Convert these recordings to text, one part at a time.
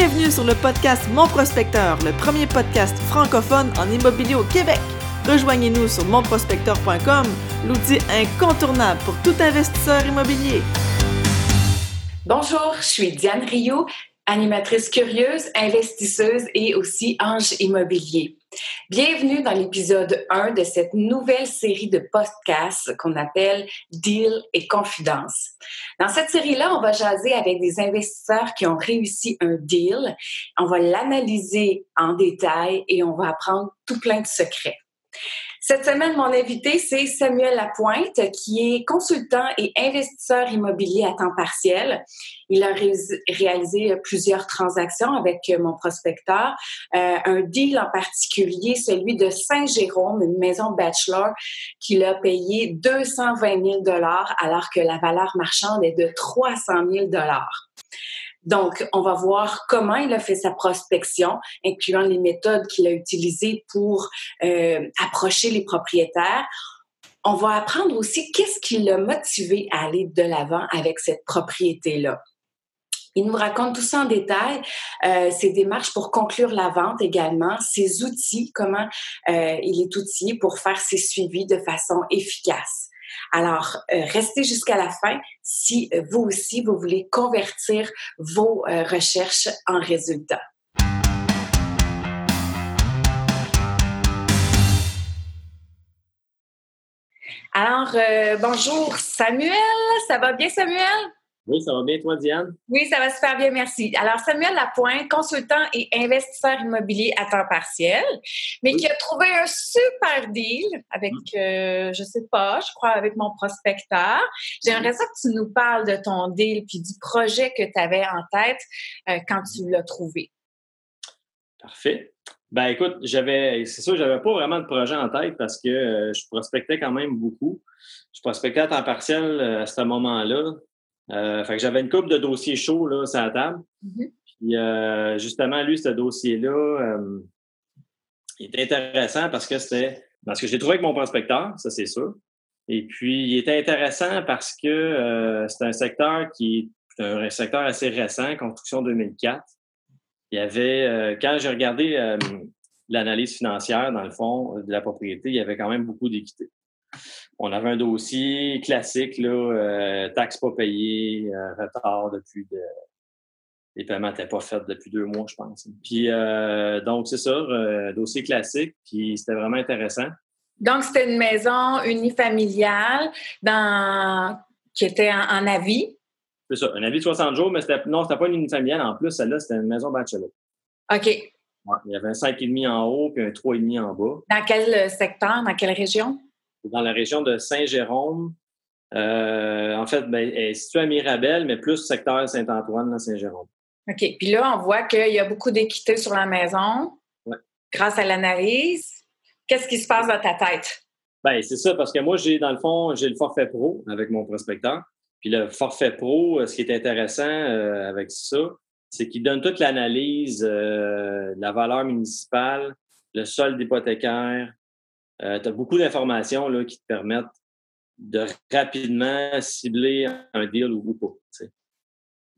Bienvenue sur le podcast Mon Prospecteur, le premier podcast francophone en immobilier au Québec. Rejoignez-nous sur monprospecteur.com, l'outil incontournable pour tout investisseur immobilier. Bonjour, je suis Diane Rio, animatrice curieuse, investisseuse et aussi ange immobilier. Bienvenue dans l'épisode 1 de cette nouvelle série de podcasts qu'on appelle Deal et Confidence. Dans cette série-là, on va jaser avec des investisseurs qui ont réussi un deal. On va l'analyser en détail et on va apprendre tout plein de secrets. Cette semaine, mon invité, c'est Samuel Lapointe, qui est consultant et investisseur immobilier à temps partiel. Il a réalisé plusieurs transactions avec mon prospecteur. Euh, un deal en particulier, celui de Saint-Jérôme, une maison bachelor, qu'il a payé 220 000 alors que la valeur marchande est de 300 000 donc, on va voir comment il a fait sa prospection, incluant les méthodes qu'il a utilisées pour euh, approcher les propriétaires. On va apprendre aussi qu'est-ce qui l'a motivé à aller de l'avant avec cette propriété-là. Il nous raconte tout ça en détail, euh, ses démarches pour conclure la vente également, ses outils, comment euh, il est outillé pour faire ses suivis de façon efficace. Alors, euh, restez jusqu'à la fin si vous aussi, vous voulez convertir vos recherches en résultats. Alors, bonjour Samuel, ça va bien Samuel? Oui, ça va bien, toi, Diane? Oui, ça va super bien, merci. Alors, Samuel Lapointe, consultant et investisseur immobilier à temps partiel, mais qui a trouvé un super deal avec, je mm. euh, je sais pas, je crois, avec mon prospecteur. J'aimerais ça que tu nous parles de ton deal puis du projet que tu avais en tête euh, quand tu l'as trouvé. Parfait. Ben écoute, j'avais, c'est sûr, j'avais pas vraiment de projet en tête parce que euh, je prospectais quand même beaucoup. Je prospectais à temps partiel à ce moment-là. Euh, fait que j'avais une coupe de dossiers chauds là, sur la table. Mm-hmm. Puis euh, justement, lui, ce dossier-là, euh, il était intéressant parce que c'était. Parce que j'ai trouvé avec mon prospecteur, ça c'est sûr. Et puis, il était intéressant parce que c'est un secteur qui est un secteur assez récent, construction 2004. Il y avait, quand j'ai regardé l'analyse financière, dans le fond, de la propriété, il y avait quand même beaucoup d'équité on avait un dossier classique, là, euh, taxes pas payées, euh, retard depuis de, les paiements n'étaient pas faits depuis deux mois, je pense. Puis euh, donc, c'est ça, dossier classique, puis c'était vraiment intéressant. Donc, c'était une maison unifamiliale dans... qui était en, avis. C'est ça, un avis de 60 jours, mais c'était, non, c'était pas une unifamiliale en plus, celle-là, c'était une maison bachelor. OK. il y avait un 5,5 en haut puis un 3,5 en bas. Dans quel secteur, dans quelle région? Dans la région de Saint-Jérôme. Euh, en fait, ben, elle est située à Mirabel, mais plus secteur Saint-Antoine, dans Saint-Jérôme. OK. Puis là, on voit qu'il y a beaucoup d'équité sur la maison grâce à l'analyse. Qu'est-ce qui se passe dans ta tête? Bien, c'est ça, parce que moi, j'ai, dans le fond, j'ai le forfait pro avec mon prospecteur. Puis le forfait pro, ce qui est intéressant euh, avec ça, c'est qu'il donne toute l'analyse euh, de la valeur municipale, le solde hypothécaire, euh, tu as beaucoup d'informations qui te permettent de rapidement cibler un deal ou, pas.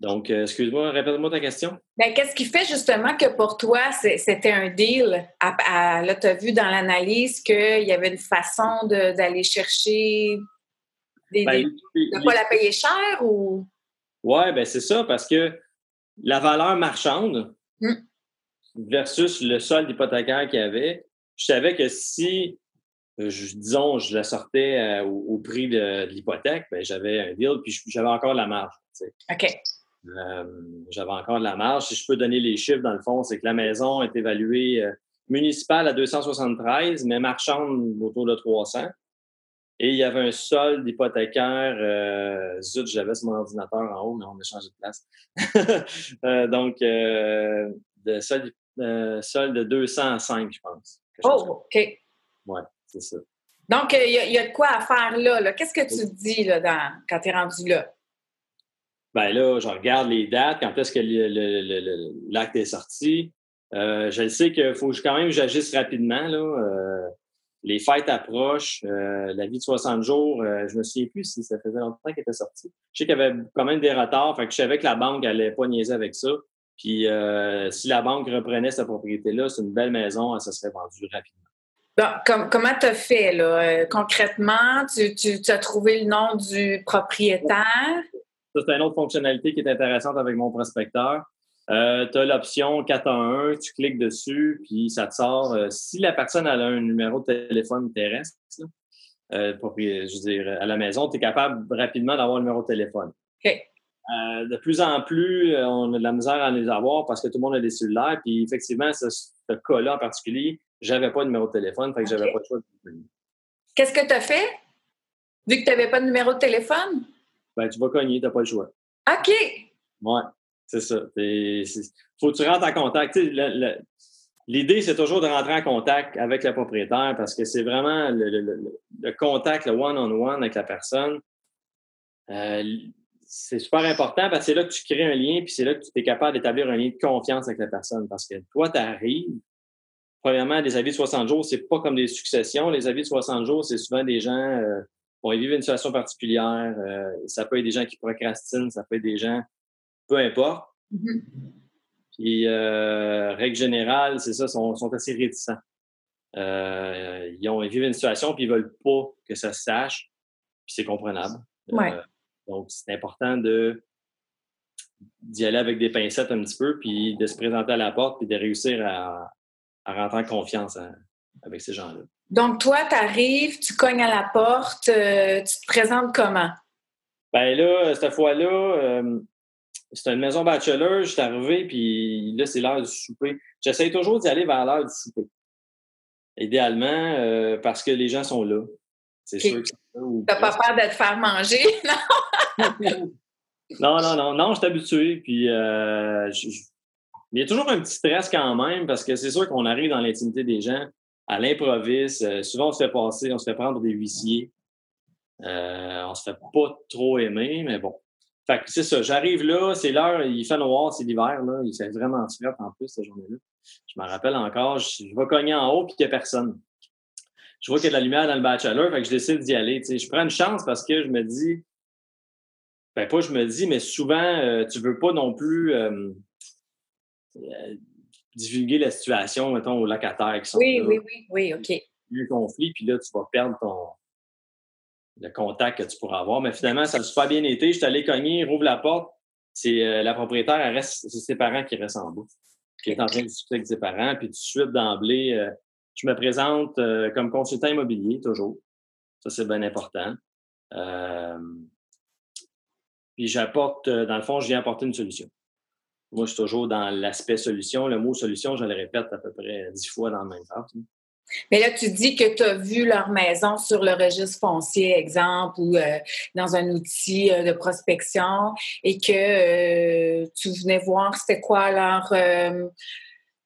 Donc, euh, excuse-moi, répète-moi ta question. Ben, qu'est-ce qui fait justement que pour toi, c'était un deal? là, tu as vu dans l'analyse qu'il y avait une façon d'aller chercher des, ben, de ne pas la payer cher ou? Oui, ben c'est ça, parce que la valeur marchande mmh. versus le solde hypothécaire qu'il y avait, je savais que si euh, disons, je la sortais euh, au, prix de, l'hypothèque, ben, j'avais un deal, puis j'avais encore de la marge. OK. Euh, j'avais encore de la marge. Si je peux donner les chiffres, dans le fond, c'est que la maison est évaluée municipale à 273, mais marchande autour de 300. Et il y avait un solde hypothécaire. zut, j'avais sur mon ordinateur en haut, mais on a changé de place. donc, de solde, solde de 205, je pense. Oh, OK. Ouais. C'est ça. Donc, il y, a de quoi à faire là. Qu'est-ce que tu dis là, quand tu es rendu là? Ben là, je regarde les dates, quand est-ce que l'acte est sorti. Euh, je sais qu'il faut quand même que j'agisse rapidement. Là. Euh, les fêtes approchent. Euh, la vie de 60 jours, je me souviens plus si ça faisait longtemps qu'elle était sortie. Je sais qu'il y avait quand même des retards. Fait que je savais que la banque n'allait pas niaiser avec ça. Puis euh, si la banque reprenait cette propriété-là, c'est une belle maison, ça serait vendu rapidement. Bon, comment tu as fait là? Euh, concrètement, tu, tu, as trouvé le nom du propriétaire? Ça, c'est une autre fonctionnalité qui est intéressante avec mon prospecteur. Euh, tu as l'option 411, tu cliques dessus, puis ça te sort. si la personne a un numéro de téléphone terrestre, je veux dire, à la maison, tu es capable rapidement d'avoir un numéro de téléphone. OK. Euh, de plus en plus, euh, on a de la misère à les avoir parce que tout le monde a des cellulaires. Puis effectivement, ce, cas-là en particulier, j'avais pas de numéro de téléphone, fait que j'avais pas de choix de Qu'est-ce que tu as fait? Vu que tu n'avais pas de numéro de téléphone? Ben, tu vas cogner, tu n'as pas le choix. OK. Oui, c'est ça. Il faut que tu rentres en contact. L'idée, c'est toujours de rentrer en contact avec le propriétaire parce que c'est vraiment le, contact, le one-on-one avec la personne. Euh, c'est super important parce que c'est là que tu crées un lien, puis c'est là que tu es capable d'établir un lien de confiance avec la personne. Parce que toi, tu arrives, premièrement, des avis de 60 jours, c'est pas comme des successions. Les avis de 60 jours, c'est souvent des gens euh, vont vivre une situation particulière. Euh, ça peut être des gens qui procrastinent, ça peut être des gens, peu importe. Mm-hmm. Puis, euh, règle générale, c'est ça, sont, sont assez réticents. Euh, ils, ont, ils vivent une situation, puis ils veulent pas que ça se sache, puis c'est comprenable. Ouais. Donc, c'est important de d'y aller avec des pincettes un petit peu, puis de se présenter à la porte, puis de réussir à, rentrer en confiance hein, avec ces gens-là. Donc, toi, tu arrives, tu cognes à la porte, euh, tu te présentes comment? Ben là, cette fois-là, euh, c'est une maison bachelor, je suis arrivé, puis là, c'est l'heure du souper. J'essaie toujours d'y aller vers l'heure du souper. Idéalement, euh, parce que les gens sont là. C'est sûr que T'as pas peur de te faire manger, non? non, non, non, non, je suis habitué. Puis, euh, il y a toujours un petit stress quand même parce que c'est sûr qu'on arrive dans l'intimité des gens à l'improviste. Euh, souvent, on se fait passer, on se fait prendre des huissiers. Euh, on se fait pas trop aimer, mais bon. Fait que c'est ça. J'arrive là, c'est l'heure, il fait noir, c'est l'hiver, là. Il fait vraiment frais en plus cette journée-là. Je me rappelle encore, je, vais cogner en haut puis il n'y a personne je vois qu'il y a de la lumière dans le bachelor, fait que je décide d'y aller. Je prends une chance parce que je me dis, ben pas je me dis, mais souvent, euh, tu veux pas non plus euh, divulguer la situation, mettons, aux locataires qui sont oui, Oui, oui, oui, OK. Le conflit, puis là, tu vas perdre ton le contact que tu pourras avoir. Mais finalement, ça a super bien été. Je suis allé cogner, rouvre la porte. C'est la propriétaire, elle reste, c'est ses parents qui restent en bas, qui est en train de discuter avec ses parents. Puis tout de suite, d'emblée, je me présente euh, comme consultant immobilier, toujours. Ça, c'est bien important. Euh, puis j'apporte, euh, dans le fond, je viens apporter une solution. Moi, je suis toujours dans l'aspect solution. Le mot solution, je le répète à peu près dix fois dans le même temps. Mais là, tu dis que tu as vu leur maison sur le registre foncier, exemple, ou dans un outil de prospection et que tu venais voir c'était quoi leur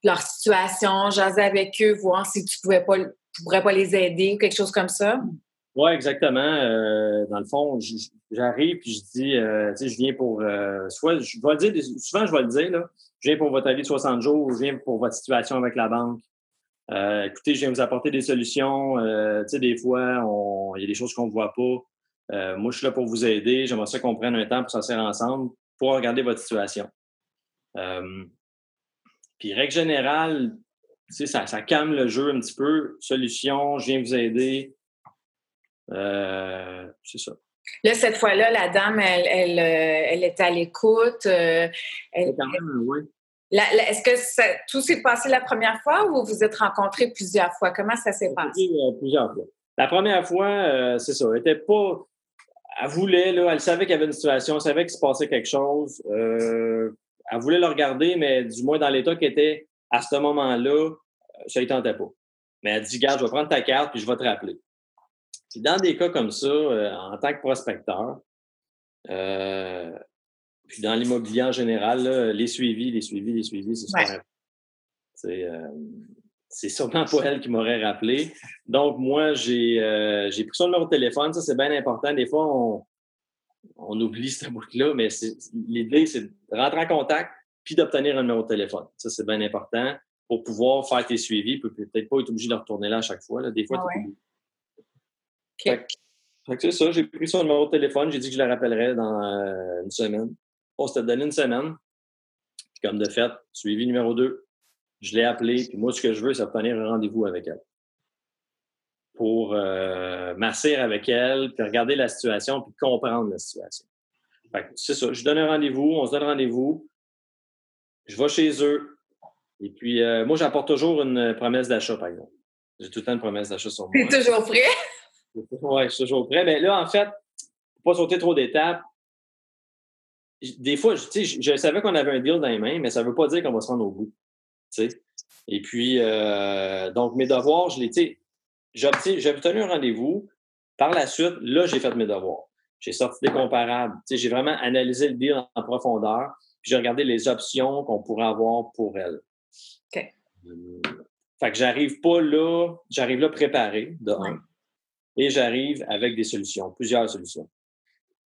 leur situation, jaser avec eux, voir si tu pouvais pas, pourrais pas les aider ou quelque chose comme ça? Oui, exactement. Euh, dans le fond, j'arrive puis je dis, euh, tu sais, je viens pour, euh, soit, je vais le dire, souvent je vais le dire, là, je viens pour votre avis de 60 jours, je viens pour votre situation avec la banque. écoutez, je viens vous apporter des solutions. tu sais, des fois, il y a des choses qu'on ne voit pas. moi, je suis là pour vous aider. J'aimerais ça qu'on prenne un temps pour s'asseoir ensemble pour regarder votre situation. Puis, règle générale, ça, ça calme le jeu un petit peu. Solution, je viens vous aider. Euh, c'est ça. Là, cette fois-là, la dame, elle, elle, euh, elle était à l'écoute. Euh, quand même, oui. Est-ce que tout s'est passé la première fois ou vous vous êtes rencontrés plusieurs fois? Comment ça s'est passé? Plusieurs fois. La première fois, c'est ça. Elle était pas. Elle voulait, là, elle savait qu'il y avait une situation, elle savait qu'il se passait quelque chose elle voulait le regarder, mais du moins dans l'état qu'elle était à ce moment-là, ça ne tentait pas. Mais elle dit, garde, je vais prendre ta carte puis je vais te rappeler. Puis dans des cas comme ça, euh, en tant que prospecteur, euh, puis dans l'immobilier en général, les suivis, les suivis, les suivis, c'est super C'est c'est sûrement pas elle qui m'aurait rappelé. Donc, moi, j'ai pris son numéro de téléphone. Ça, c'est bien important. Des fois, on, on oublie ce bout-là, mais l'idée, c'est de rentrer en contact puis d'obtenir un numéro de téléphone. Ça, c'est bien important pour pouvoir faire tes suivis. Peut-être pas être obligé de retourner là à chaque fois. Des fois, ah c'est ça. J'ai pris son numéro de téléphone. J'ai dit que je le rappellerais dans euh, une semaine. On s'était donné une semaine. comme de fait, suivi numéro 2, je l'ai appelé, puis moi, ce que je veux, c'est obtenir un rendez-vous avec elle pour euh, m'asseoir avec elle, puis regarder la situation, puis comprendre la situation. c'est ça, je donne un rendez-vous, on se donne rendez-vous, je vais chez eux, et puis euh, moi, j'apporte toujours une promesse d'achat, par exemple. J'ai tout le temps une promesse d'achat sur moi. T'es toujours prêt? Oui, suis toujours prêt. Mais là, en fait, pour pas sauter trop d'étapes, des fois, je, je savais qu'on avait un deal dans les mains, mais ça ne veut pas dire qu'on va se rendre au bout. Et puis, euh, donc, mes devoirs, je les, j'ai obtenu un rendez-vous. Par la suite, là, j'ai fait mes devoirs. J'ai sorti des comparables. J'ai vraiment analysé le deal en profondeur. Puis j'ai regardé les options qu'on pourrait avoir pour elle. OK. Euh, fait que j'arrive pas là, j'arrive là préparé, de un. Et j'arrive avec des solutions, plusieurs solutions.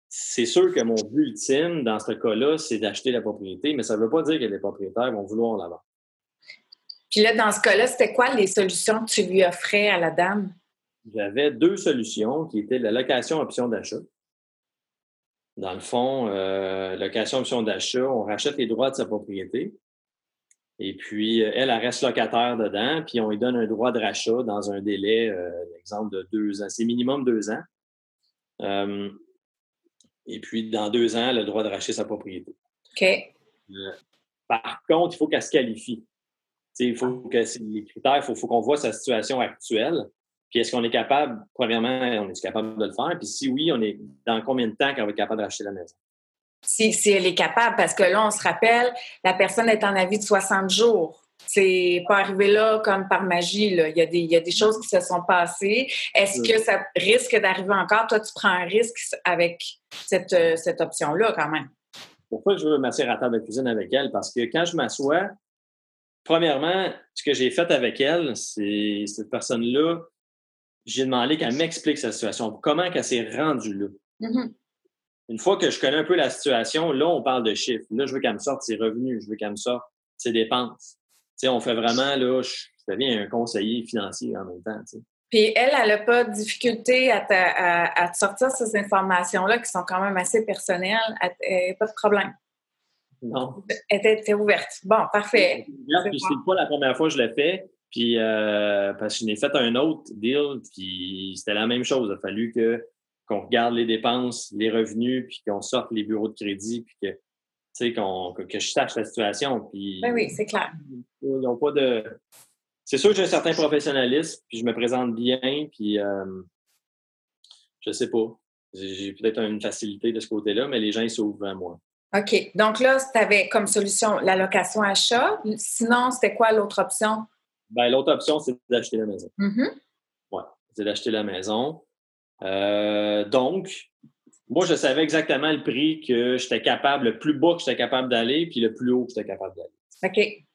C'est sûr que mon but ultime dans ce cas-là, c'est d'acheter la propriété, mais ça ne veut pas dire que les propriétaires vont vouloir la vendre. Puis là, dans ce cas-là, c'était quoi les solutions que tu lui offrais à la dame? J'avais deux solutions qui étaient la location option d'achat. Dans le fond, euh, location option d'achat, on rachète les droits de sa propriété. Et puis, elle, elle reste locataire dedans, puis on lui donne un droit de rachat dans un délai, euh, exemple, de deux ans. C'est minimum deux ans. Euh, et puis, dans deux ans, elle a le droit de racheter sa propriété. OK. Euh, par contre, il faut qu'elle se qualifie il faut que les critères, il faut, qu'on voit sa situation actuelle. Puis est-ce qu'on est capable, premièrement, on est capable de le faire? Puis si oui, on est dans combien de temps qu'elle va être capable d'acheter la maison? Si, si, elle est capable, parce que là, on se rappelle, la personne est en avis de 60 jours. C'est pas arrivé là comme par magie. Là. Il, y a des, il y a des choses qui se sont passées. Est-ce que ça risque d'arriver encore? Toi, tu prends un risque avec cette, cette option-là quand même. Pourquoi je veux m'asseoir à table de cuisine avec elle? Parce que quand je m'assois, premièrement, ce que j'ai fait avec elle, c'est cette personne-là, j'ai demandé qu'elle m'explique sa situation, comment elle s'est rendue là? Mm-hmm. Une fois que je connais un peu la situation, là, on parle de chiffres. Là, je veux qu'elle me sorte ses revenus, je veux qu'elle me sorte ses dépenses. sais, on fait vraiment, là, je, deviens un conseiller financier en même temps. Puis elle, elle n'a pas de difficulté à, à, te sortir ces informations-là qui sont quand même assez personnelles. Elle pas de problème. Non. Elle était, ouverte. Bon, parfait. Puis c'est pas la première fois que je l'ai fait. Puis euh, parce que je n'ai fait un autre deal, puis c'était la même chose. Il a fallu que qu'on regarde les dépenses, les revenus, puis qu'on sorte les bureaux de crédit, puis que, tu sais, que, je sache la situation. Puis, ben oui, c'est clair. Ils n'ont pas de. C'est sûr que j'ai un certain professionnalisme, puis je me présente bien, puis euh, je sais pas. J'ai peut-être une facilité de ce côté-là, mais les gens s'ouvrent à moi. OK. Donc là, tu avais comme solution la location achat. Sinon, c'était quoi l'autre option? Ben, l'autre option, c'est d'acheter la maison. Mm-hmm. Oui, c'est d'acheter la maison. Euh, donc, moi, je savais exactement le prix que j'étais capable, le plus bas que j'étais capable d'aller, puis le plus haut que j'étais capable d'aller. OK.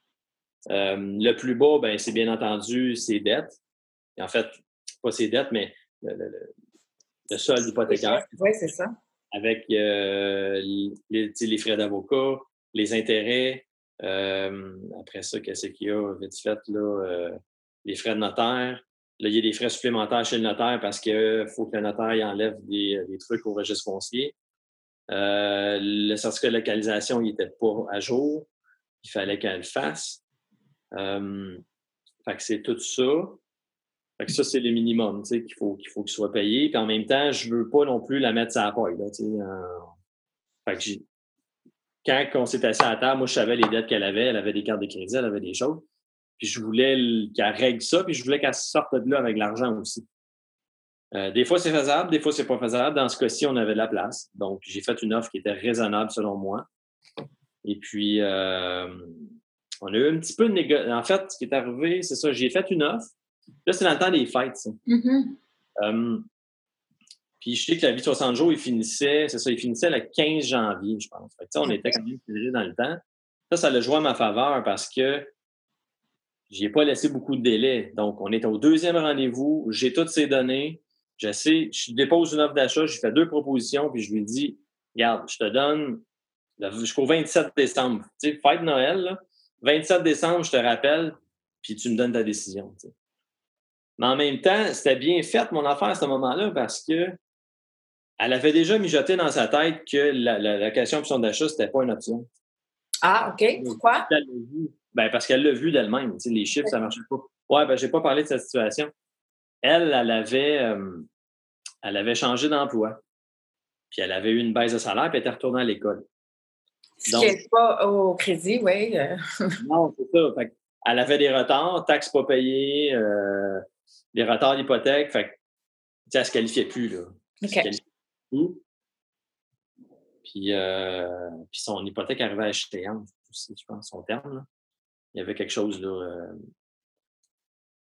Euh, le plus bas, ben, c'est bien entendu ses dettes. en fait, pas ses dettes, mais le, le, le solde hypothécaire. Oui, c'est ça avec euh, les, frais d'avocat, les intérêts. Euh, après ça, qu'est-ce qu'il y a vite fait, là, les frais de notaire. Là, il y a des frais supplémentaires chez le notaire parce qu'il faut que le notaire enlève des, trucs au registre foncier. le certificat de localisation, il n'était pas à jour. Il fallait qu'elle le fasse. fait que c'est tout ça ça, c'est le minimum qu'il faut qu'il faut qu'il soit payé. Puis en même temps, je ne veux pas non plus la mettre sur la paille. quand on s'est assis à la table, moi, je savais les dettes qu'elle avait. Elle avait des cartes de crédit, elle avait des choses. Puis je voulais qu'elle règle ça, puis je voulais qu'elle sorte de là avec l'argent aussi. Euh, des fois, c'est faisable, des fois, c'est pas faisable. Dans ce cas-ci, on avait de la place. Donc, j'ai fait une offre qui était raisonnable selon moi. Et puis, euh, on a eu un petit peu de négociation. En fait, ce qui est arrivé, c'est ça, j'ai fait une offre. Là, c'est dans le temps des fêtes, ça. Mm-hmm. Hum, puis je sais que la vie de 60 jours, il finissait, c'est ça, il finissait le 15 janvier, je pense. Fait on était quand même dans le temps. Ça, ça l'a joué à ma faveur parce que j'ai pas laissé beaucoup de délai. Donc, on est au deuxième rendez-vous, j'ai toutes ces données, je sais, je dépose une offre d'achat, je fais deux propositions, puis je lui dis, regarde, je te donne jusqu'au 27 décembre. Tu sais, fête Noël, là. 27 décembre, je te rappelle, puis tu me donnes ta décision. Mais en même temps, c'était bien fait, mon affaire, à ce moment-là, parce que elle avait déjà mijoté dans sa tête que la, la location option d'achat, c'était pas une option. Ah, OK. Pourquoi? Ben, parce qu'elle l'a vu d'elle-même. Les chiffres, ça ne marchait pas. Ouais, ben, je n'ai pas parlé de cette situation. Elle, elle avait, euh, elle avait changé d'emploi. Puis elle avait eu une baisse de salaire, puis elle était retournée à l'école. Ce qui n'est pas au crédit, oui. Euh. non, c'est ça. elle avait des retards, taxes pas payées, euh, des retards d'hypothèque. Fait elle ne se qualifiait plus. Là. Elle se qualifiait plus. Puis, euh, puis son hypothèque arrivait à échéance, je pense, son terme. Il y avait quelque chose là. Euh.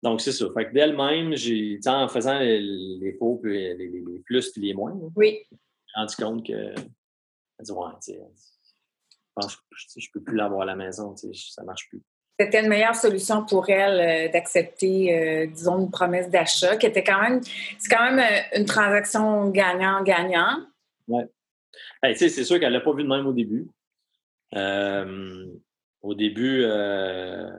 Donc, c'est ça. Fait que d'elle-même, j'ai, en faisant les, les faux, les, les, les, plus et les moins, oui. j'ai rendu compte que. Elle dit, ouais, tu sais, je pense que je ne peux plus l'avoir à la maison, ça ne marche plus. C'était une meilleure solution pour elle euh, d'accepter, disons, une promesse d'achat qui était quand même, c'est quand même une transaction gagnant-gagnant. Oui c'est sûr qu'elle l'a pas vu de même au début. Euh, au début, euh,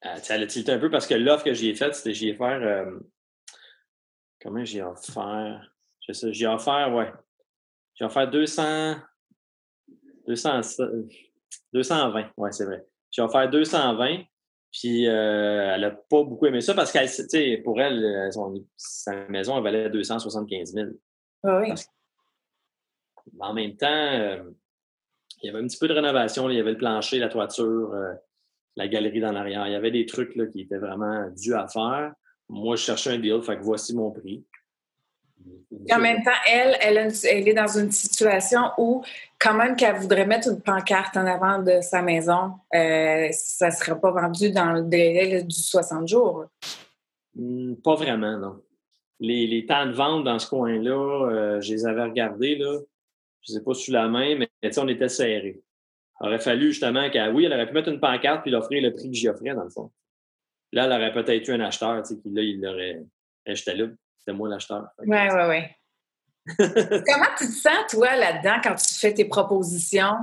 elle a tilté un peu parce que l'offre que j'ai faite, c'était j'ai offert. Euh, comment j'ai offert? Je sais, j'ai offert, ouais. J'ai offert 200. 200 220, ouais, c'est vrai. J'ai offert 220, puis elle n'a pas beaucoup aimé ça parce qu'elle, pour elle, sa maison, elle valait 275 000. Ah oui en même temps, euh, il y avait un petit peu de rénovation. Il y avait le plancher, la toiture, euh, la galerie dans l'arrière. Il y avait des trucs là, qui étaient vraiment dus à faire. Moi, je cherchais un deal, fait que voici mon prix. en même temps, elle, elle, est dans une situation où, quand même qu'elle voudrait mettre une pancarte en avant de sa maison, euh, ça ne serait pas vendu dans le délai du 60 jours. Hmm, pas vraiment, non. Les, les, temps de vente dans ce coin-là, je les avais regardés, là je ne sais pas sous la main, mais on était serrés. Il aurait fallu justement qu'elle, oui, elle aurait pu mettre une pancarte puis l'offrir le prix que j'y offrais, dans le fond. Là, elle aurait peut-être eu un acheteur, tu sais, qui là, il l'aurait. J'étais là, c'était moi l'acheteur. Oui, oui, oui. Comment tu te sens, toi, là-dedans, quand tu fais tes propositions?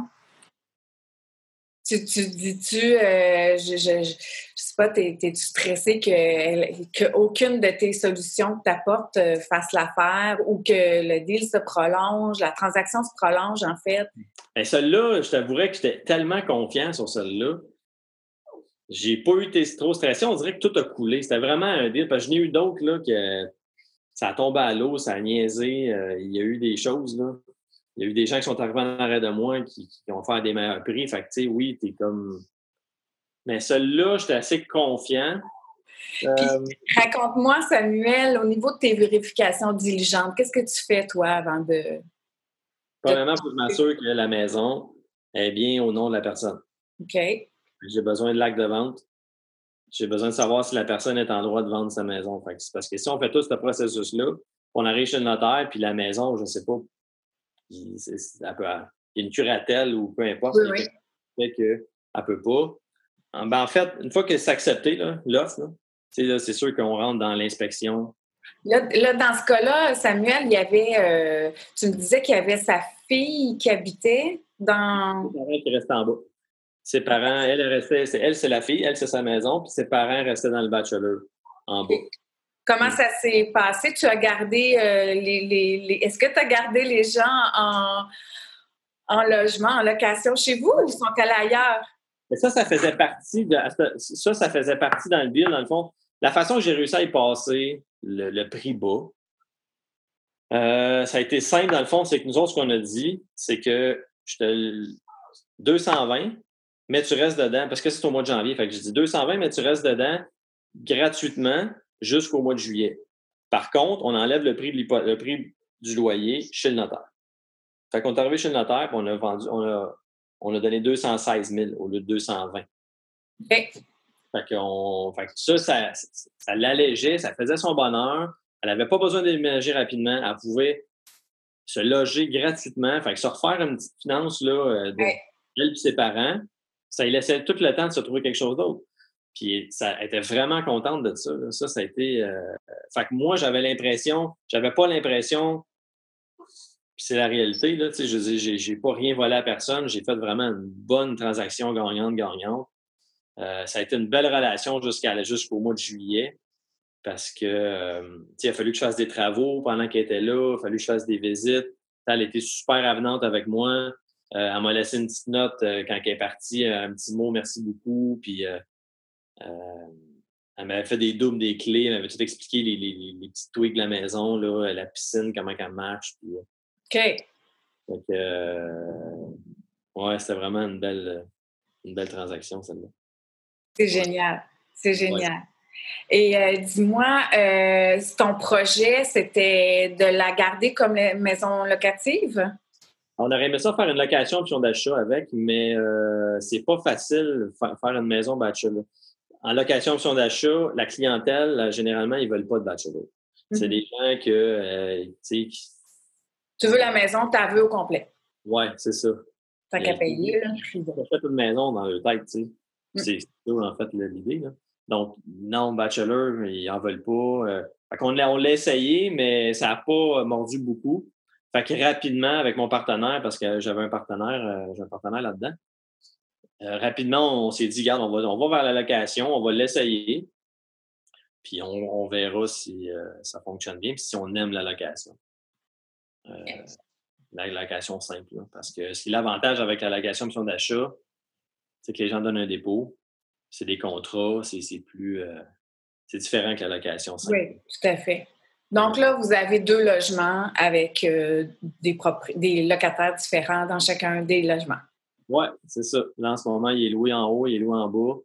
Tu, tu dis-tu, euh, je, je, je, sais pas, t'es-tu stressé que, aucune de tes solutions que tu apportes euh, fasse l'affaire ou que le deal se prolonge, la transaction se prolonge, en fait? Bien, celle-là, je t'avouerais que j'étais tellement confiant sur celle-là. J'ai pas été trop stressé. On dirait que tout a coulé. C'était vraiment un deal. Parce que j'en ai eu d'autres, là, que ça a tombé à l'eau, ça a niaisé. Euh, il y a eu des choses, là il y a eu des gens qui sont arrivés en arrêt de moi qui, ont fait des meilleurs prix. Fait que, tu sais, oui, t'es comme. Mais celui-là, j'étais assez confiant. Euh, raconte-moi, Samuel, au niveau de tes vérifications diligentes, qu'est-ce que tu fais, toi, avant de. Premièrement, je m'assure que la maison est bien au nom de la personne. OK. J'ai besoin de l'acte de vente. J'ai besoin de savoir si la personne est en droit de vendre sa maison. Fait parce que si on fait tout ce processus-là, on arrive chez le notaire, puis la maison, je ne sais pas, il y a une curatelle ou peu importe, oui, fait qu'elle ne peut pas. Ben, en fait, une fois que c'est accepté, l'offre, c'est sûr qu'on rentre dans l'inspection. Là, dans ce cas-là, Samuel, il y avait, euh, tu me disais qu'il y avait sa fille qui habitait dans. Ses parents qui restaient en bas. Ses parents, elle, restait, elle, c'est la fille, elle, c'est sa maison, puis ses parents restaient dans le bachelor en bas. Comment ça s'est passé? Tu as gardé euh, les, Est-ce que tu as gardé les gens en, en logement, en location chez vous ou ils sont allés ailleurs? Mais ça, ça faisait partie de ça, ça faisait partie dans le deal, dans le fond. La façon que j'ai réussi à y passer le, prix bas, euh, ça a été simple dans le fond, c'est que nous autres, ce qu'on a dit, c'est que je te 220, mais tu restes dedans, parce que c'est au mois de janvier. Fait que je dis 220, mais tu restes dedans gratuitement jusqu'au mois de juillet. Par contre, on enlève le prix, de le prix du loyer chez le notaire. Fait qu'on est arrivé chez le notaire, on a vendu, on a, on a donné 216 000 au lieu de 220. Fait, qu'on, fait que ça, ça, ça l'allégeait, ça faisait son bonheur. Elle n'avait pas besoin de déménager rapidement. Elle pouvait se loger gratuitement. Fait que se refaire une petite finance là, euh, de, elle et ses parents, ça lui laissait tout le temps de se trouver quelque chose d'autre. Puis ça était vraiment contente de ça. Ça, ça a été. Euh, fait que moi, j'avais l'impression, j'avais pas l'impression, puis c'est la réalité, là, tu sais, je j'ai pas rien volé à personne. J'ai fait vraiment une bonne transaction gagnante-gagnante. Euh, ça a été une belle relation jusqu'à jusqu'au mois de juillet. Parce que euh, il a fallu que je fasse des travaux pendant qu'elle était là, il a fallu que je fasse des visites. Elle était super avenante avec moi. elle m'a laissé une petite note quand elle est partie, un petit mot, merci beaucoup. Puis elle m'avait fait des doubles, des clés, elle m'avait tout expliqué les, les, les, petits tweaks de la maison, là, la piscine, comment elle marche. Puis, OK. Donc, ouais, c'était vraiment une belle, une belle transaction, celle-là. C'est génial. C'est génial. Et euh, dis-moi, euh, ton projet, c'était de la garder comme maison locative? On aurait aimé ça faire une location option d'achat avec, mais euh, c'est pas facile faire, faire une maison bachelor. En location option d'achat, la clientèle, généralement, ils veulent pas de bachelor. C'est mhm. des gens que, tu sais... Tu veux la maison, tu veux au complet. Oui, c'est ça. T'as qu'à payer, là. Tu fait une maison dans le tête, tu sais. Mm. C'est ça, en fait, l'idée, là. Donc, non, Bachelor, ils n'en veulent pas. Euh, on l'a essayé, mais ça n'a pas mordu beaucoup. Fait que rapidement, avec mon partenaire, parce que j'avais un partenaire, euh, j'ai un partenaire là-dedans, euh, rapidement, on s'est dit, regarde, on va, on va vers la location, on va l'essayer, puis on, verra si ça fonctionne bien, puis si on aime la location. la location simple, parce que ce qui est l'avantage avec la location mission d'achat, c'est que les gens donnent un dépôt, c'est des contrats, c'est plus. Euh, c'est différent que la location. Oui, tout à fait. Donc là, vous avez deux logements avec euh, des, des locataires différents dans chacun des logements. Oui, c'est ça. Là, en ce moment, il est loué en haut, il est loué en bas.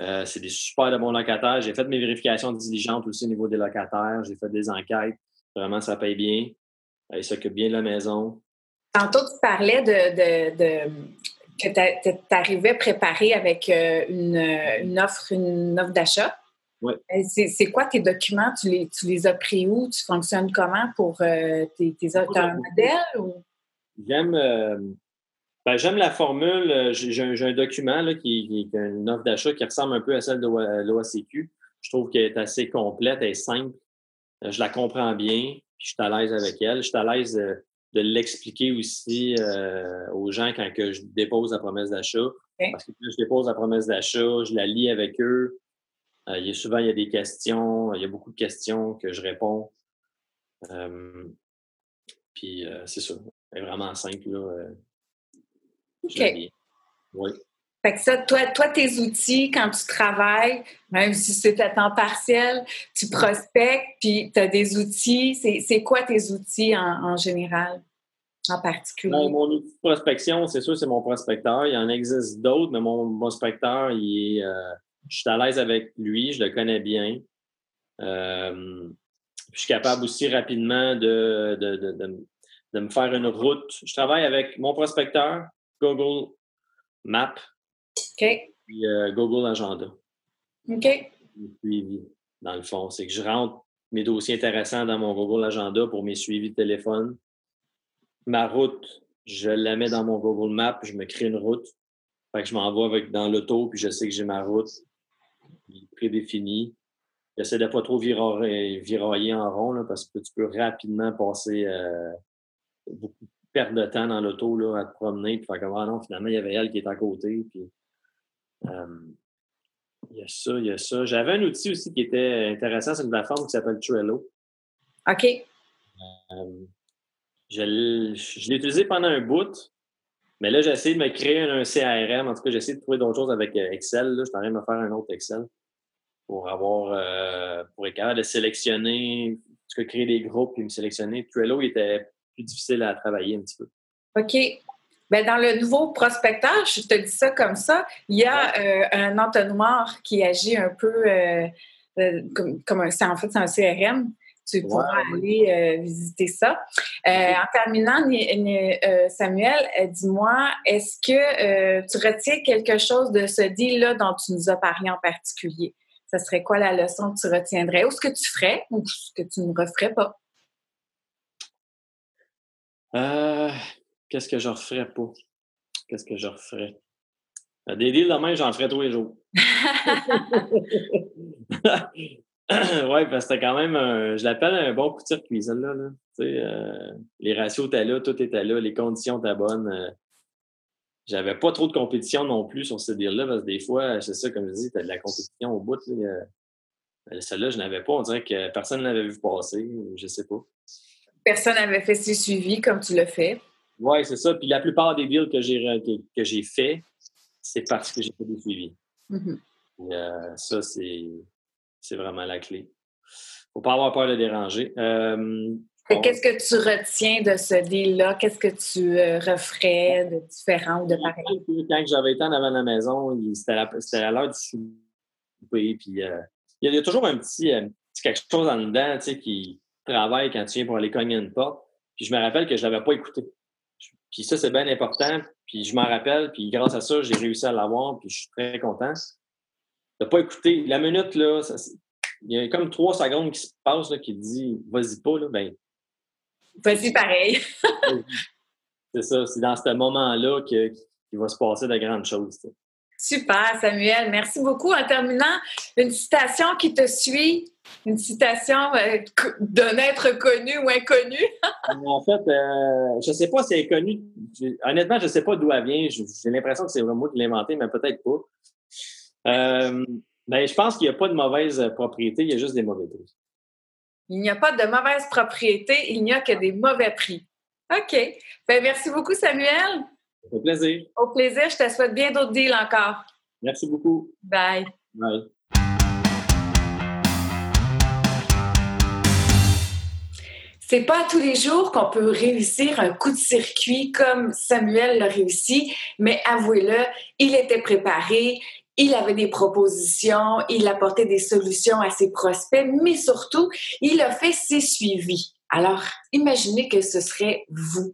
Euh, c'est des super de bons locataires. J'ai fait mes vérifications diligentes aussi au niveau des locataires. J'ai fait des enquêtes. Vraiment, ça paye bien. Ils s'occupent bien de la maison. Tantôt, tu parlais de que tu arrivais préparé avec euh, une, offre, une offre d'achat. Oui. Euh, c'est quoi tes documents? Tu les, tu les as pris où? Tu fonctionnes comment pour euh, tes, tes un modèle? Ou? J'aime ben, j'aime la formule. J'ai un, document là, qui, est une offre d'achat qui ressemble un peu à celle de l'OACQ. Je trouve qu'elle est assez complète, elle est simple. Je la comprends bien, je suis à l'aise avec elle. Je suis à l'aise de l'expliquer aussi euh, aux gens quand que je dépose la promesse d'achat. Parce que quand je dépose la promesse d'achat, je la lis avec eux. Euh, il y a, souvent, il y a des questions, il y a beaucoup de questions que je réponds. Euh, puis c'est ça. C'est vraiment simple. Là. OK. Oui. Fait que ça, toi, toi, tes outils, quand tu travailles, même si c'est à temps partiel, tu prospectes, puis tu as des outils. C'est quoi tes outils en, général, en particulier? mon outil de prospection, c'est sûr, c'est mon prospecteur. Il en existe d'autres, mais mon prospecteur, il est, euh, je suis à l'aise avec lui, je le connais bien. Euh, je suis capable aussi rapidement de, de, de, de me faire une route. Je travaille avec mon prospecteur, Google Maps, OK. Puis euh, Google Agenda. OK. Suivi, dans le fond. C'est que je rentre mes dossiers intéressants dans mon Google Agenda pour mes suivis de téléphone. Ma route, je la mets dans mon Google Maps, je me crée une route. Fait que je m'envoie avec, dans l'auto, puis je sais que j'ai ma route prédéfinie. J'essaie de ne pas trop virailler, en rond, là, parce que tu peux rapidement passer euh, beaucoup de temps dans l'auto à te promener, puis faire comme Ah non, finalement, il y avait elle qui est à côté. Puis il y a ça, il y a ça. J'avais un outil aussi qui était intéressant, c'est une plateforme qui s'appelle Trello. OK. je l'ai utilisé pendant un bout, mais là, j'ai essayé de me créer un, CRM. En tout cas, j'ai essayé de trouver d'autres choses avec euh, Excel. Là. Je suis en train de me faire un autre Excel pour avoir, euh, pour être capable de sélectionner, tu créer des groupes et me sélectionner. Trello il était plus difficile à travailler un petit peu. OK. Bien, dans le nouveau prospecteur, je te dis ça comme ça, il y a euh, un entonnoir qui agit un peu euh, euh, comme, comme un, en fait, c'est un CRM. Tu pourras aller visiter ça. en terminant, Samuel, dis-moi, est-ce que tu retiens quelque chose de ce deal-là dont tu nous as parlé en particulier? Ce serait quoi la leçon que tu retiendrais ou ce que tu ferais ou ce que tu ne referais pas? Qu'est-ce que je referais pas? Qu'est-ce que je referais? Euh, des deals demain, j'en ferais tous les jours. oui, parce que c'était quand même, un, je l'appelle un bon coup de circuit, celle-là. Là. Euh, les ratios étaient là, tout était là, les conditions étaient bonnes. Euh, j'avais pas trop de compétition non plus sur ces deals-là, parce que des fois, c'est ça, comme je dis, tu as de la compétition au bout. Celle-là, je n'avais pas. On dirait que personne ne l'avait vu passer. Je sais pas. Personne n'avait fait ses suivis comme tu l'as fait. Oui, c'est ça. Puis la plupart des deals que j'ai que, j'ai fait, c'est parce que j'ai fait des suivis. Mm-hmm. Euh, ça, c'est vraiment la clé. Faut pas avoir peur de déranger. Euh, qu'est-ce que tu retiens de ce deal-là? Qu'est-ce que tu euh, referais de différent ou de pareil? Quand j'avais été en avant de la maison, c'était à l'heure du souper. Puis il y, a toujours un petit, quelque chose en dedans qui travaille quand tu viens pour aller cogner une porte. Puis je me rappelle que je ne l'avais pas écouté. Puis ça, c'est bien important. Puis je m'en rappelle. Puis grâce à ça, j'ai réussi à l'avoir. Puis je suis très content. De pas écouter. La minute, là, il y a comme trois secondes qui se passent là, qui dit vas-y pas, là, ben. Vas-y pareil. c'est ça. C'est dans ce moment-là qu'il va se passer de grandes choses. Super, Samuel. Merci beaucoup. En terminant, une citation qui te suit, une citation euh, d'un être connu ou inconnu. en fait, euh, je ne sais pas si elle est connue. Honnêtement, je ne sais pas d'où elle vient. J'ai l'impression que c'est moi qui l'ai inventée, mais peut-être pas. Euh, ben, je pense qu'il n'y a pas de mauvaise propriété, il y a juste des mauvais prix. Il n'y a pas de mauvaise propriété, il n'y a que des mauvais prix. OK. Ben, merci beaucoup, Samuel. Au plaisir. Au plaisir. Je te souhaite bien d'autres deals encore. Merci beaucoup. Bye. Bye. C'est pas tous les jours qu'on peut réussir un coup de circuit comme Samuel l'a réussi, mais avouez-le, il était préparé, il avait des propositions, il apportait des solutions à ses prospects, mais surtout, il a fait ses suivis. Alors, imaginez que ce serait vous.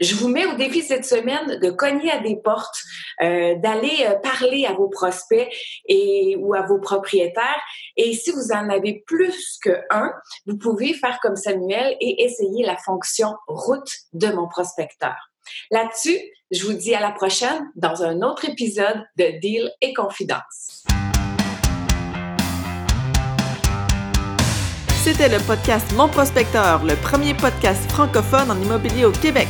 Je vous mets au défi cette semaine de cogner à des portes, euh, d'aller euh, parler à vos prospects et ou à vos propriétaires. Et si vous en avez plus que un, vous pouvez faire comme Samuel et essayer la fonction route de mon prospecteur. Là-dessus, je vous dis à la prochaine dans un autre épisode de Deal et Confidence. C'était le podcast Mon Prospecteur, le premier podcast francophone en immobilier au Québec.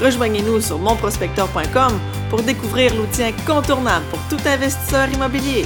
Rejoignez-nous sur monprospecteur.com pour découvrir l'outil incontournable pour tout investisseur immobilier.